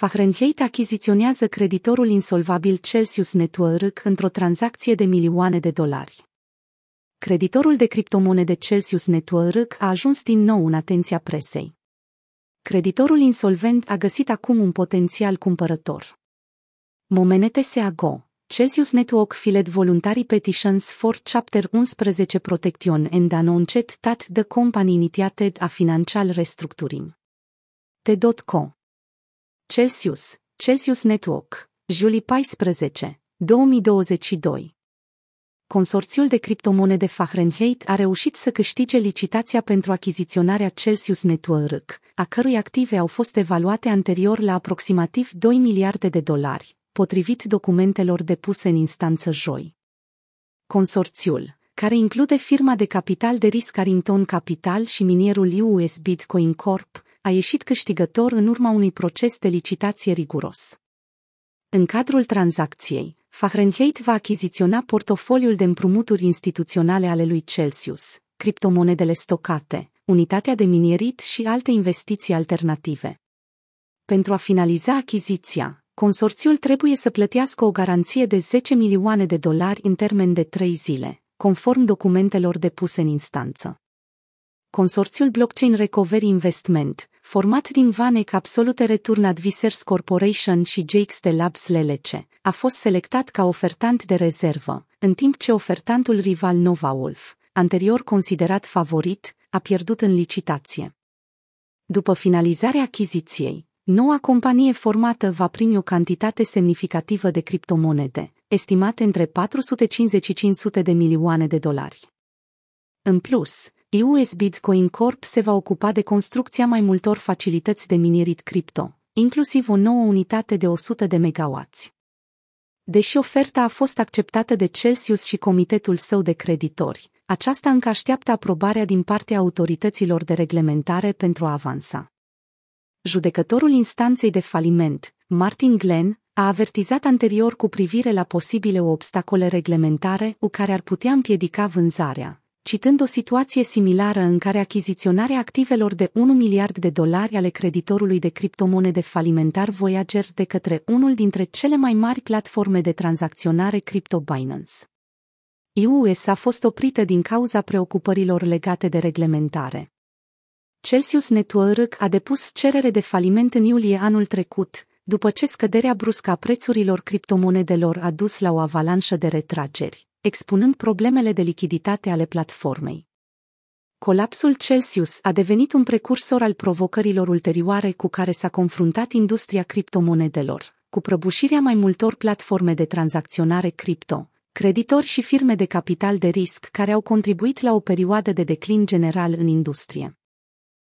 Fahrenheit achiziționează creditorul insolvabil Celsius Network într-o tranzacție de milioane de dolari. Creditorul de criptomonede Celsius Network a ajuns din nou în atenția presei. Creditorul insolvent a găsit acum un potențial cumpărător. Momenete Seago, Celsius Network filed voluntary petitions for Chapter 11 protection and announced that the company initiated a financial restructuring. T.co Celsius, Celsius Network, Julie 14, 2022. Consorțiul de criptomonede Fahrenheit a reușit să câștige licitația pentru achiziționarea Celsius Network, a cărui active au fost evaluate anterior la aproximativ 2 miliarde de dolari, potrivit documentelor depuse în instanță joi. Consorțiul, care include firma de capital de risc Carrington Capital și minierul US Bitcoin Corp, a ieșit câștigător în urma unui proces de licitație riguros. În cadrul tranzacției, Fahrenheit va achiziționa portofoliul de împrumuturi instituționale ale lui Celsius, criptomonedele stocate, unitatea de minierit și alte investiții alternative. Pentru a finaliza achiziția, consorțiul trebuie să plătească o garanție de 10 milioane de dolari în termen de 3 zile, conform documentelor depuse în instanță. Consorțiul Blockchain Recovery Investment, format din Vanek Absolute Return Advisors Corporation și JXT Labs LLC, a fost selectat ca ofertant de rezervă, în timp ce ofertantul rival Nova Wolf, anterior considerat favorit, a pierdut în licitație. După finalizarea achiziției, noua companie formată va primi o cantitate semnificativă de criptomonede, estimate între 450 și 500 de milioane de dolari. În plus, US Bitcoin Corp se va ocupa de construcția mai multor facilități de minierit cripto, inclusiv o nouă unitate de 100 de megawatts. Deși oferta a fost acceptată de Celsius și comitetul său de creditori, aceasta încă așteaptă aprobarea din partea autorităților de reglementare pentru a avansa. Judecătorul instanței de faliment, Martin Glenn, a avertizat anterior cu privire la posibile obstacole reglementare cu care ar putea împiedica vânzarea, citând o situație similară în care achiziționarea activelor de 1 miliard de dolari ale creditorului de criptomonede falimentar Voyager de către unul dintre cele mai mari platforme de tranzacționare Crypto Binance. IUS a fost oprită din cauza preocupărilor legate de reglementare. Celsius Network a depus cerere de faliment în iulie anul trecut, după ce scăderea bruscă a prețurilor criptomonedelor a dus la o avalanșă de retrageri expunând problemele de lichiditate ale platformei. Colapsul Celsius a devenit un precursor al provocărilor ulterioare cu care s-a confruntat industria criptomonedelor, cu prăbușirea mai multor platforme de tranzacționare cripto, creditori și firme de capital de risc care au contribuit la o perioadă de declin general în industrie.